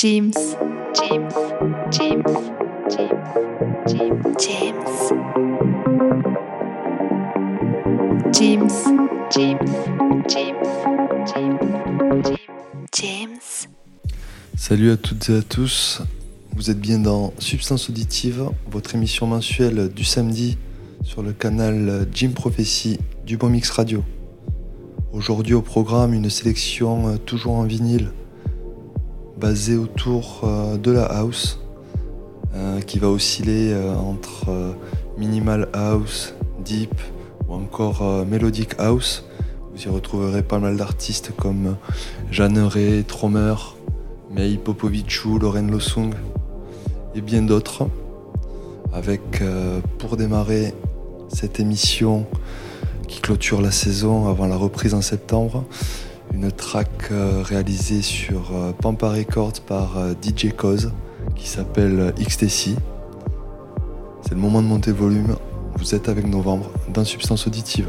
James, James, James, James, James, James, James, James, James, James. Salut à toutes et à tous, vous êtes bien dans Substance Auditive, votre émission mensuelle du samedi sur le canal Jim Prophecy du Bon Mix Radio. Aujourd'hui au programme, une sélection toujours en vinyle basée autour euh, de la house euh, qui va osciller euh, entre minimal house, deep ou encore melodic house. Vous y retrouverez pas mal d'artistes comme Jeanne Ray, Tromer, Mei Popovicchu, Loren Losung et bien d'autres. Avec pour démarrer cette émission qui clôture la saison avant la reprise en septembre, une track euh, réalisée sur euh, Pampa Records par euh, DJ Cause qui s'appelle XTC. C'est le moment de monter volume. Vous êtes avec Novembre dans Substance Auditive.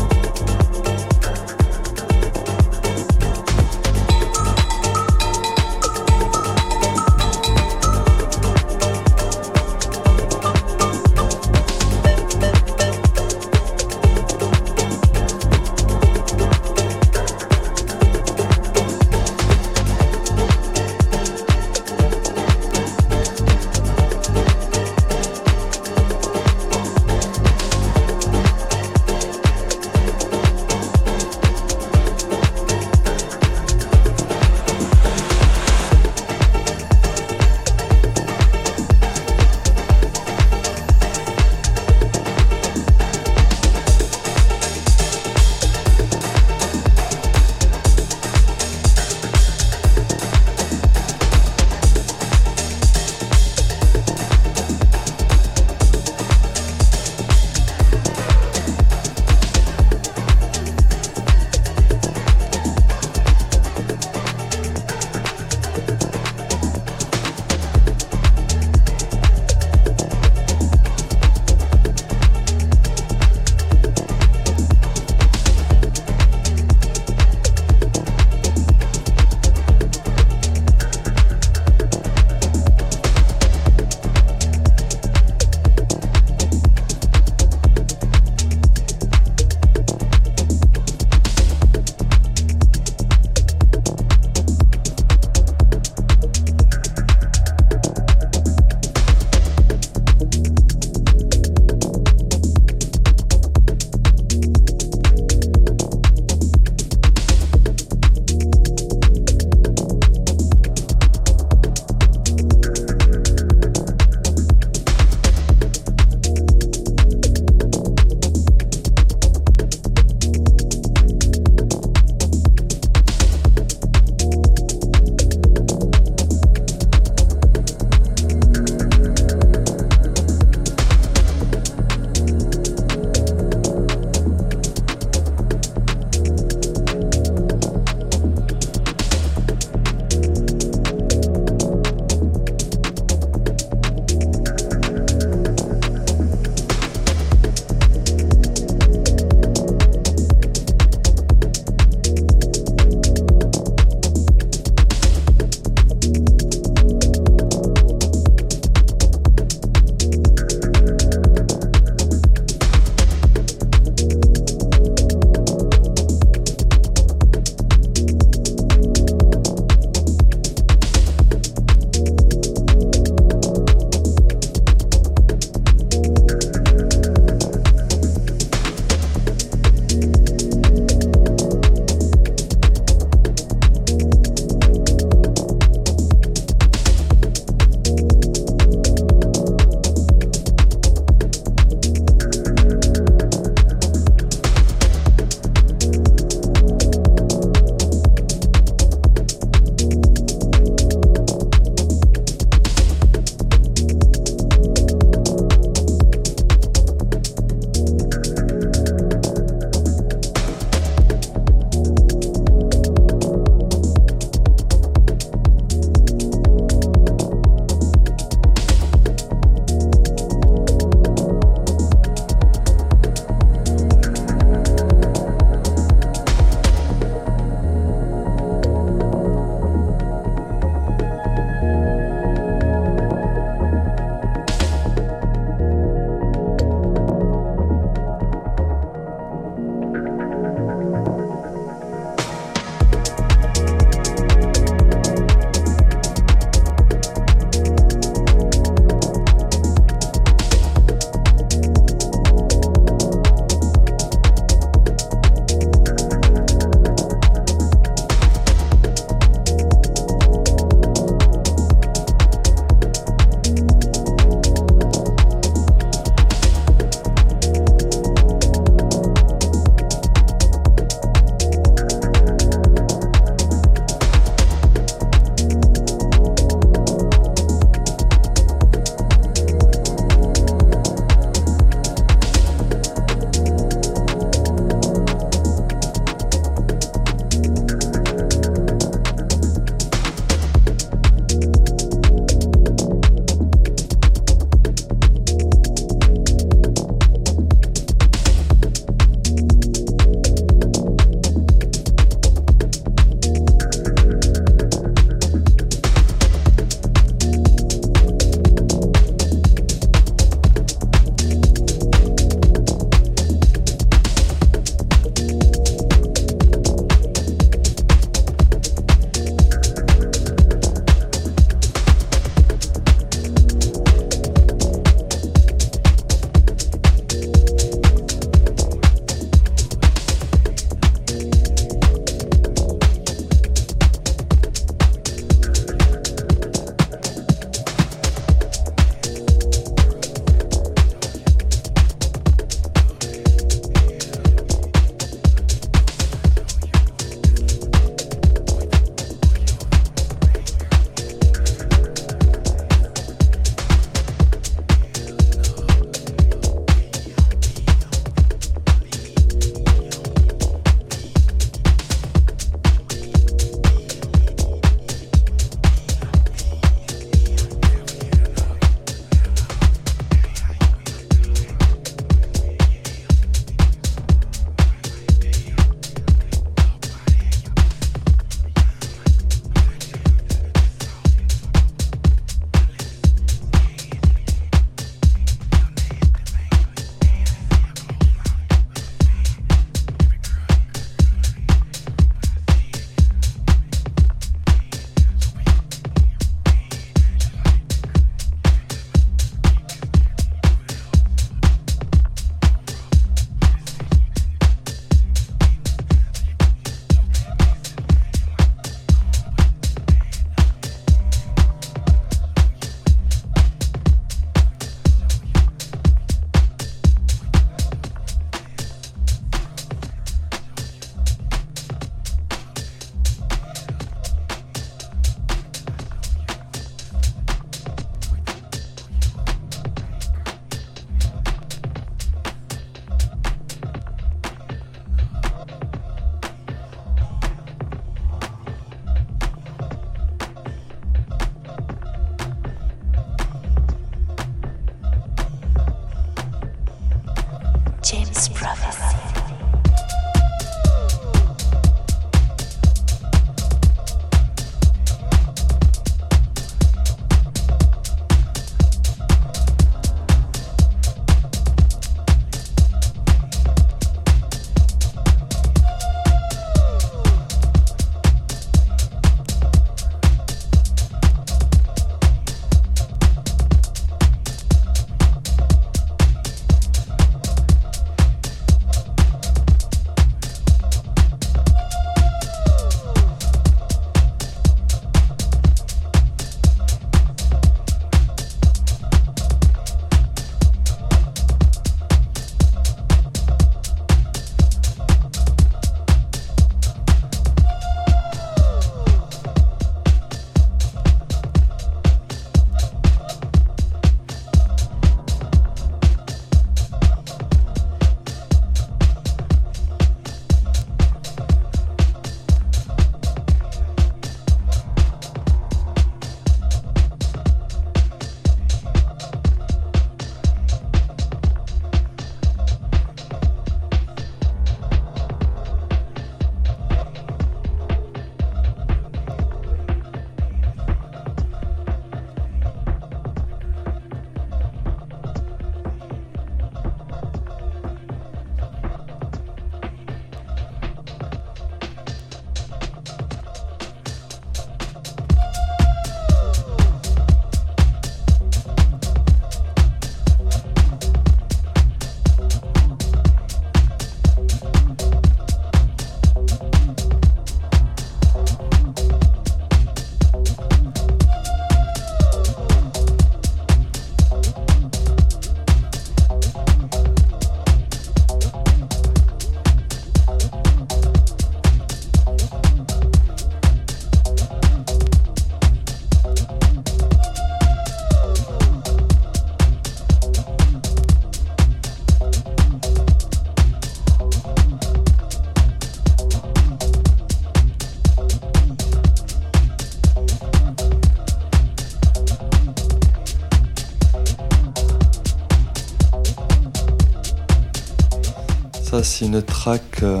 C'est une track euh,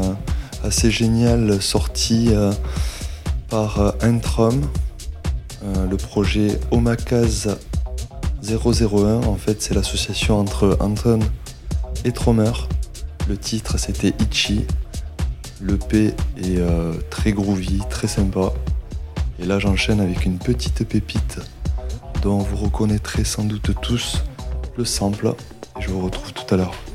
assez géniale sortie euh, par euh, Entrum, le projet Omakaz 001. En fait, c'est l'association entre Anton et Tromer. Le titre, c'était Ichi. Le P est très groovy, très sympa. Et là, j'enchaîne avec une petite pépite dont vous reconnaîtrez sans doute tous le sample. Et je vous retrouve tout à l'heure.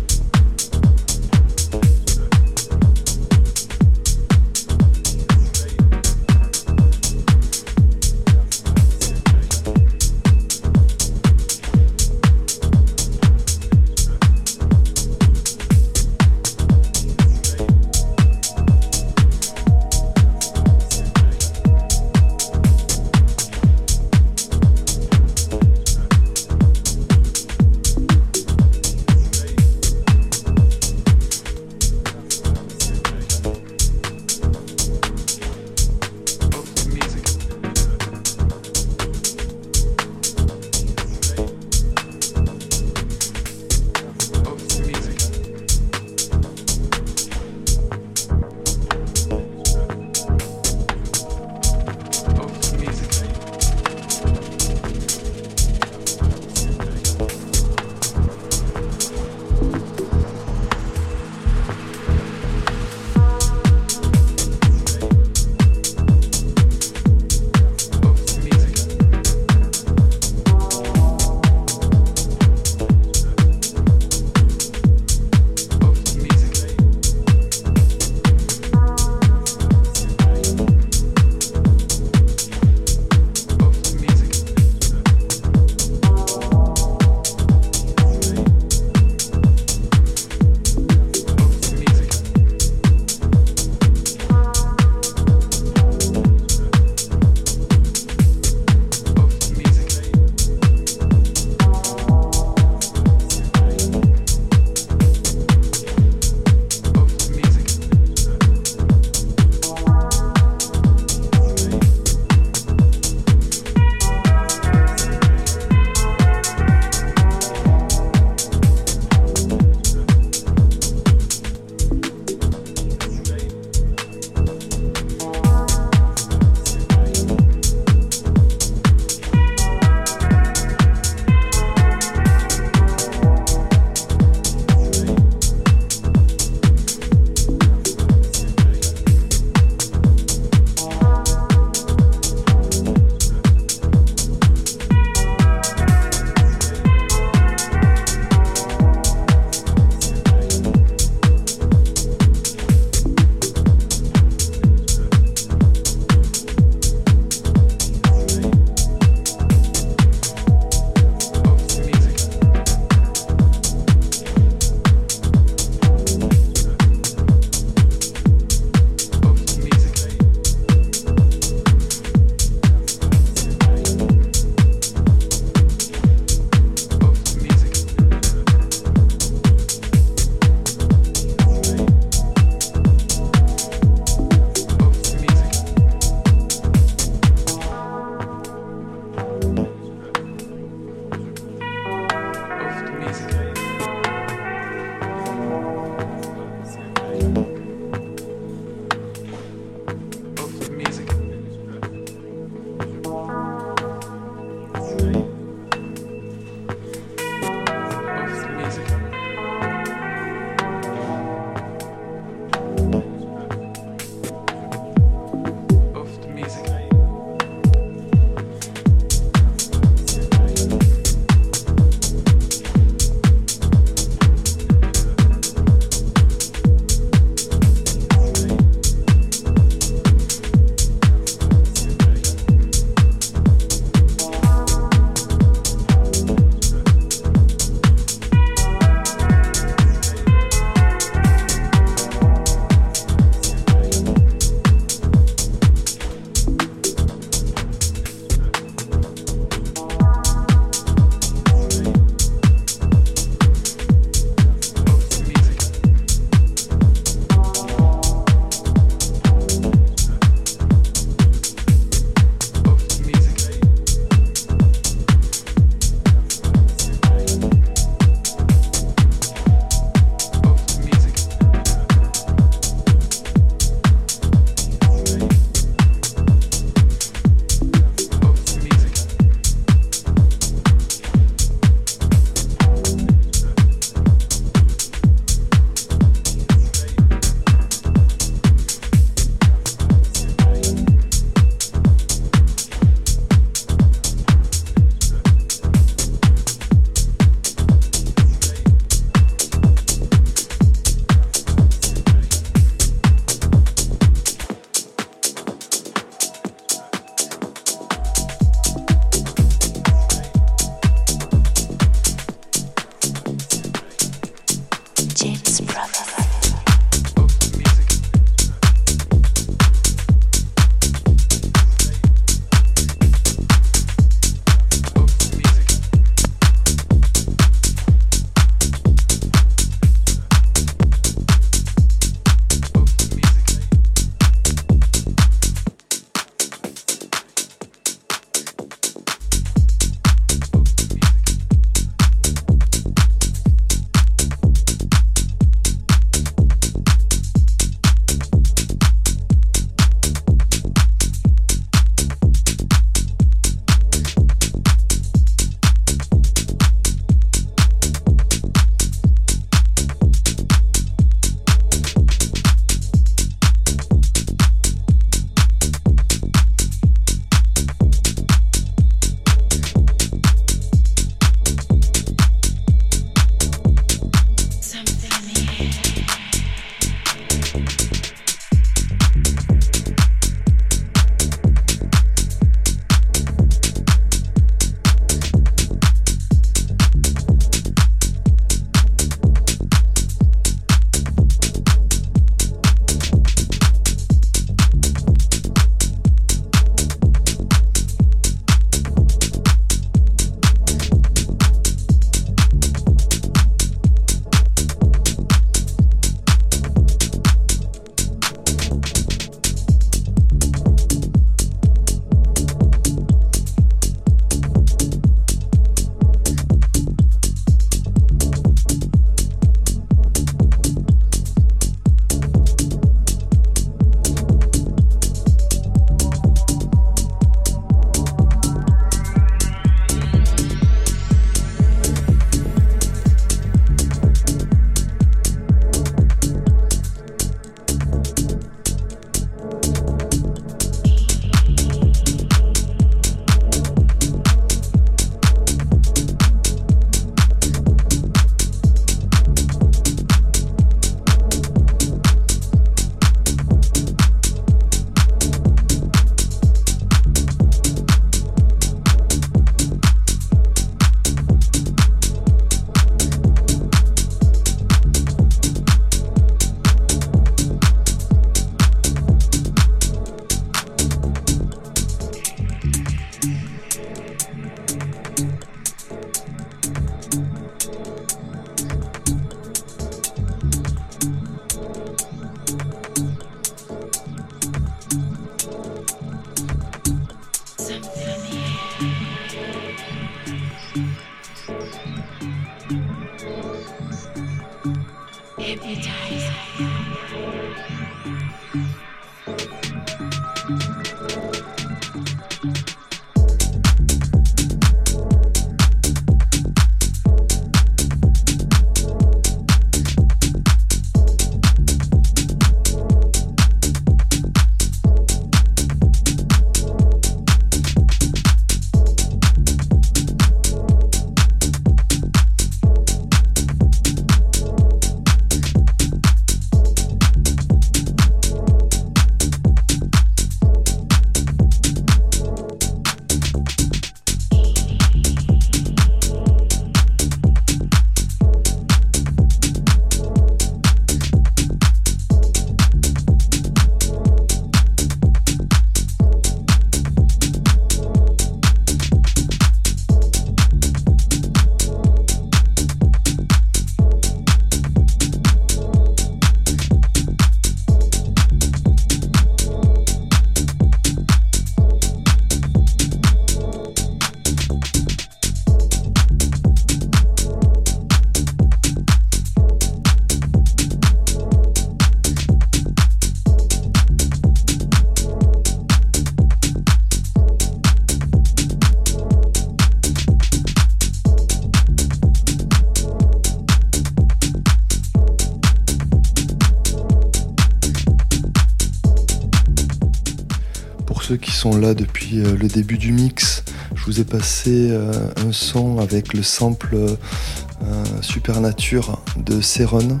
Là depuis euh, le début du mix, je vous ai passé euh, un son avec le sample euh, Supernature de Seron.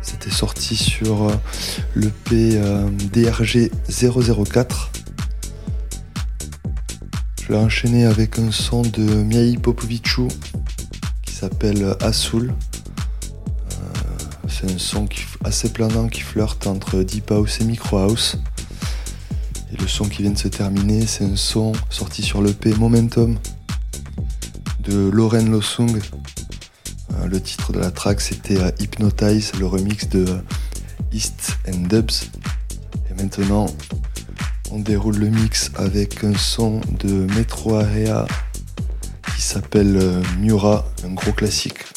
C'était sorti sur le P DRG 004. Je vais enchaîner avec un son de Miai Popovicou qui s'appelle Asoul. C'est un son assez planant qui flirte entre Deep House et Micro House. Et le son qui vient de se terminer, c'est un son sorti sur l'EP Momentum de Lauren Losung. Euh, le titre de la track c'était euh, Hypnotize, le remix de euh, East and Dubs. Et maintenant, on déroule le mix avec un son de Metro Area qui s'appelle Mura, un gros classique.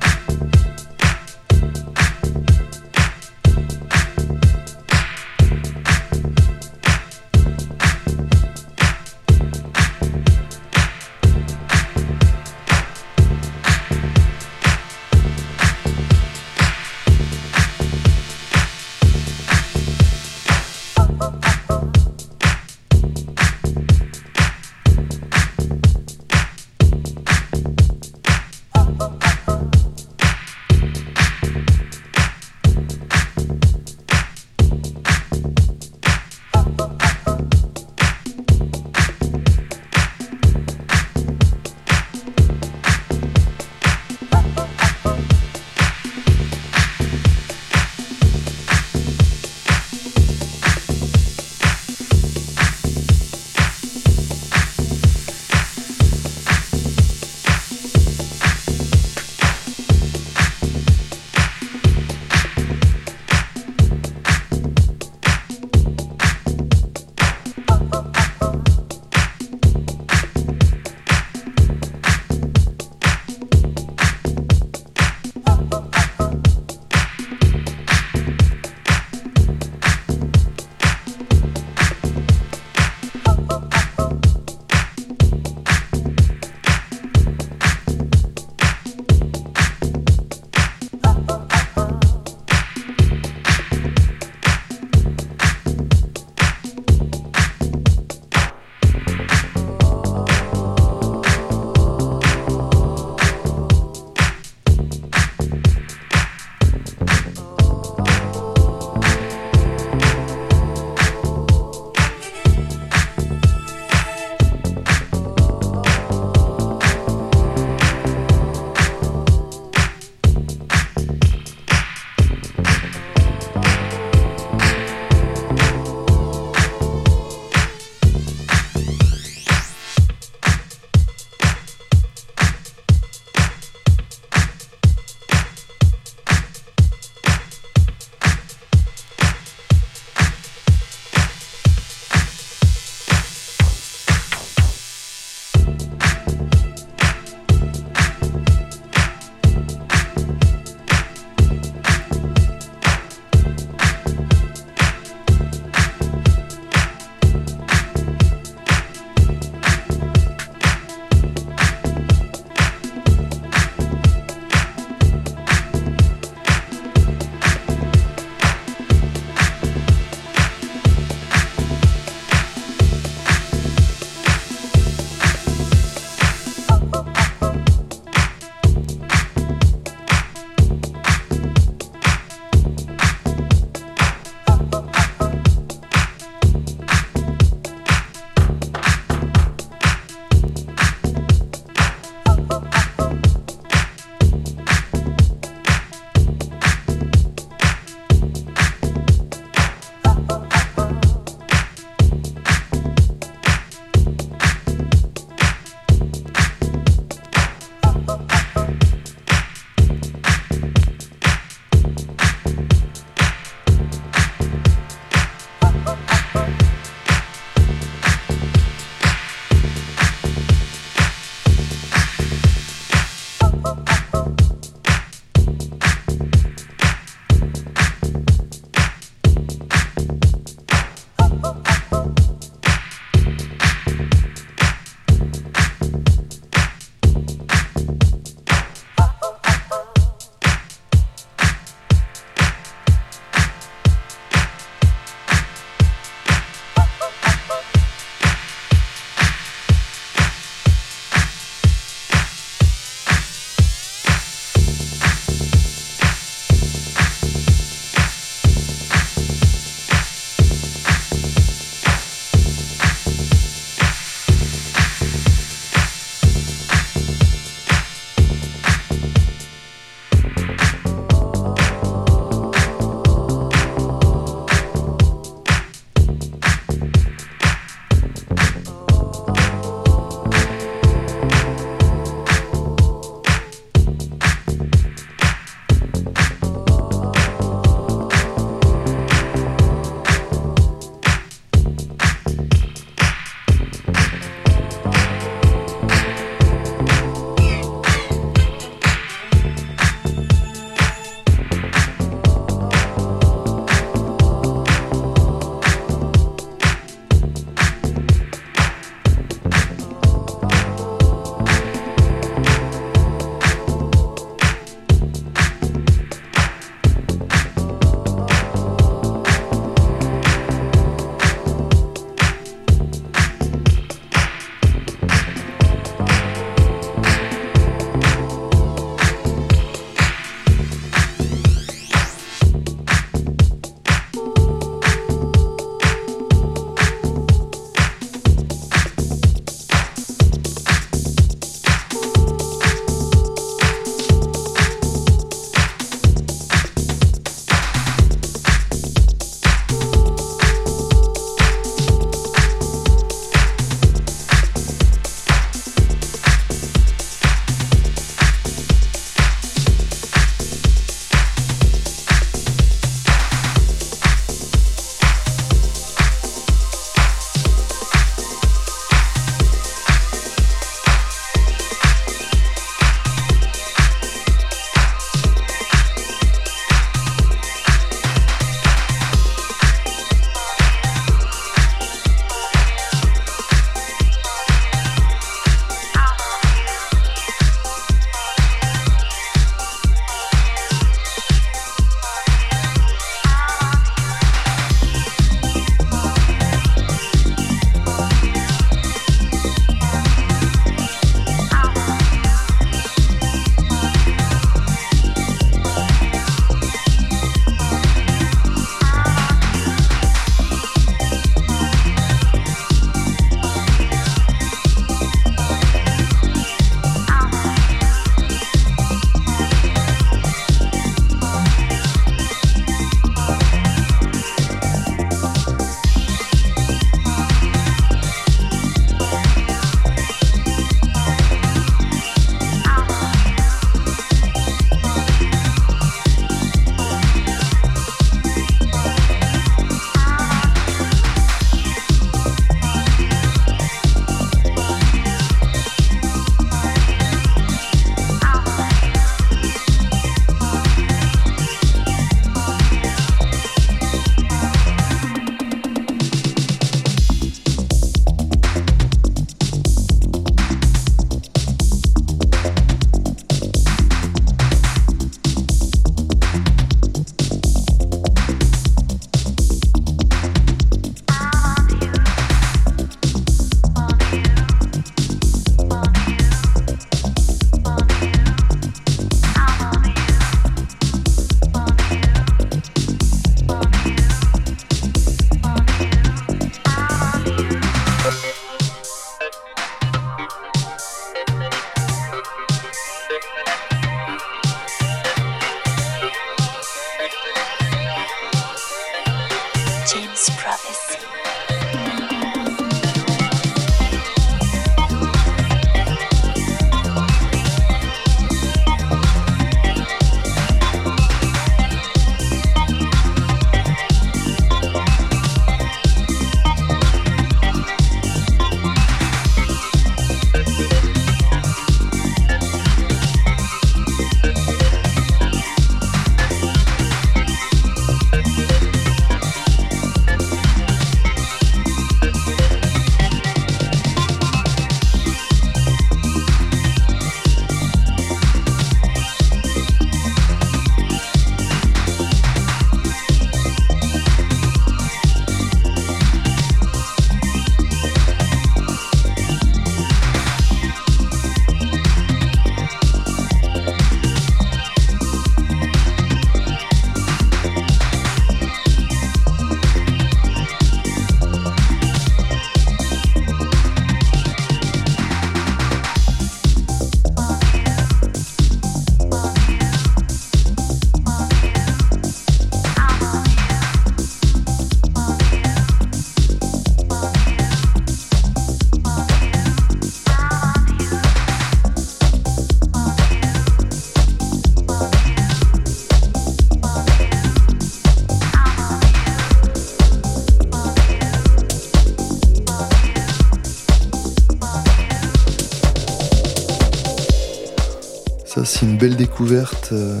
C'est une belle découverte euh,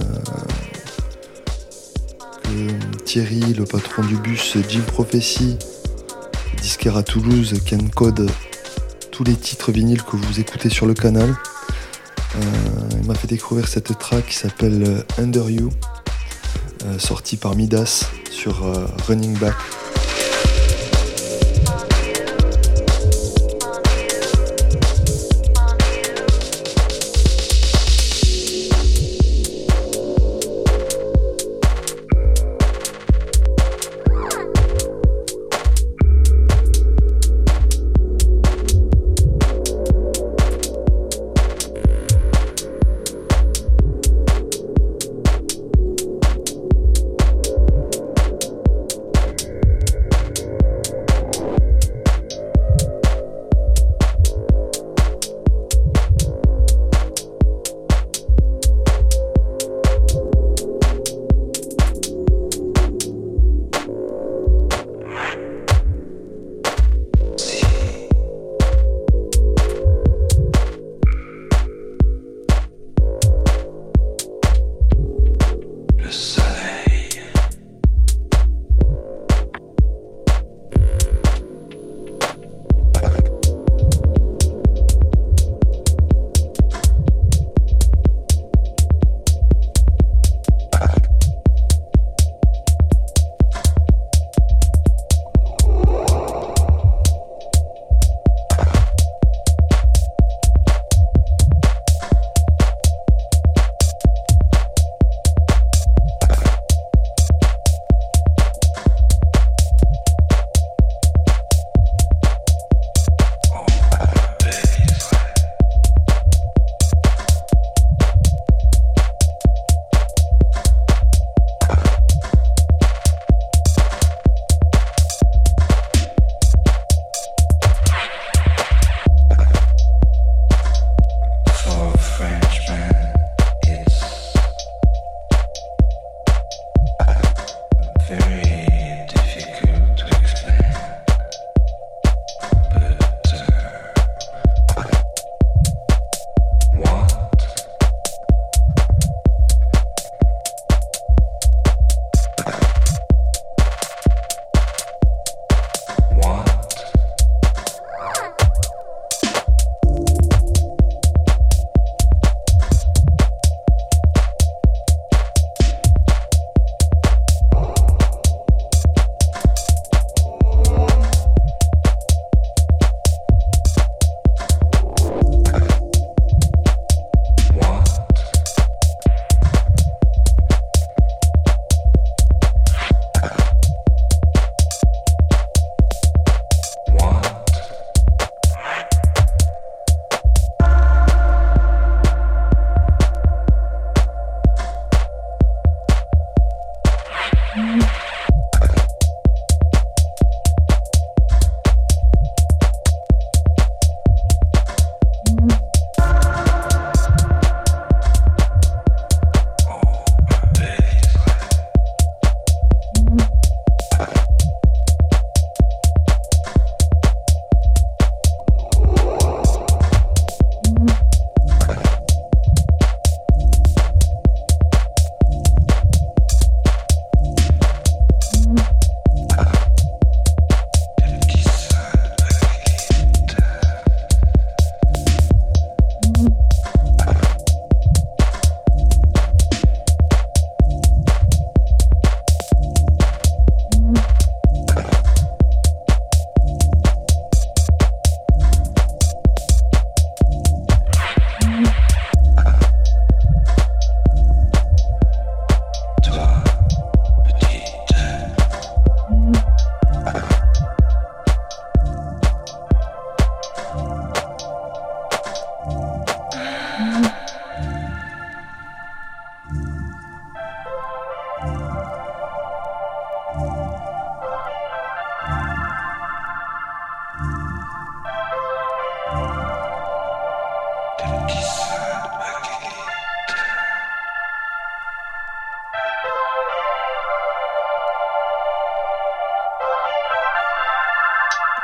Thierry, le patron du bus Jim Prophecy, disquaire à Toulouse, qui encode tous les titres vinyles que vous écoutez sur le canal. Euh, il m'a fait découvrir cette track qui s'appelle euh, Under You, sortie par Midas sur Running Back.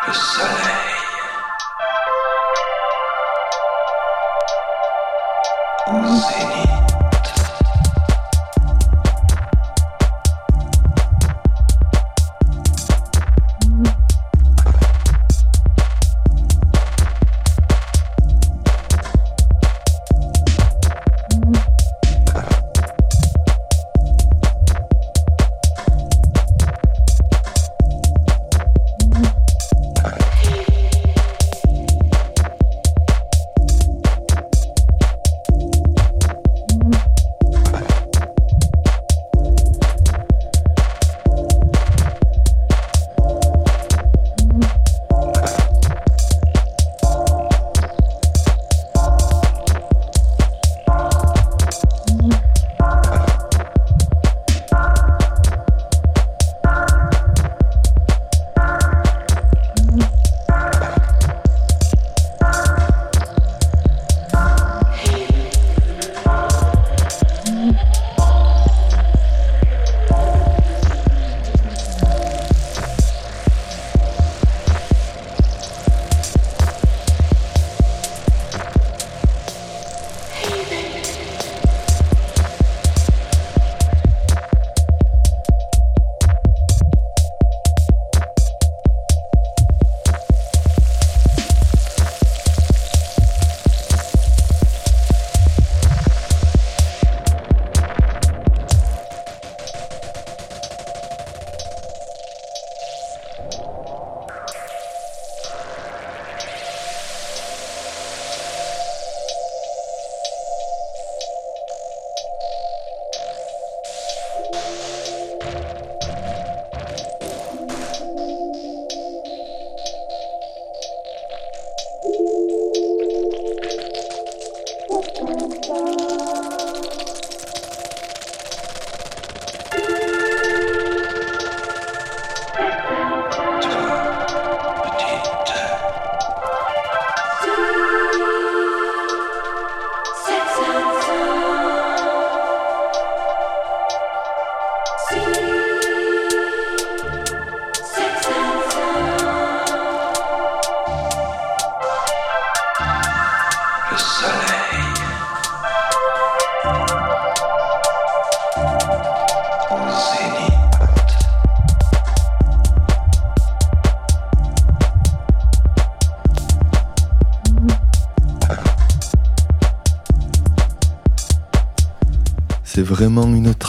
Le soleil.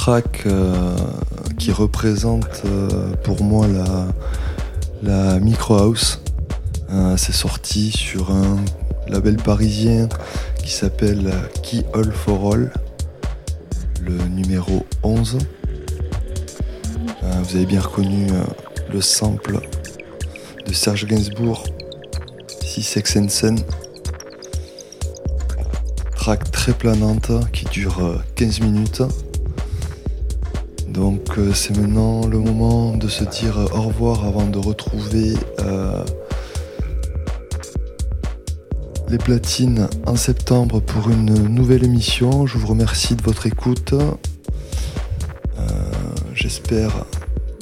Euh, qui représente euh, pour moi la, micro house. c'est sorti sur un label parisien qui s'appelle Key All for All, le numéro 11. vous avez bien reconnu le sample de Serge Gainsbourg, Si Sex and Track très planante qui dure 15 euh, minutes. Euh, c'est maintenant le moment de se dire euh, au revoir avant de retrouver les platines en septembre pour une nouvelle émission. Je vous remercie de votre écoute. J'espère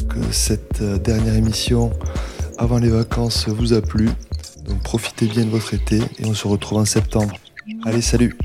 que cette dernière émission avant les vacances vous a plu. Donc profitez bien de votre été et on se retrouve en septembre. Allez, salut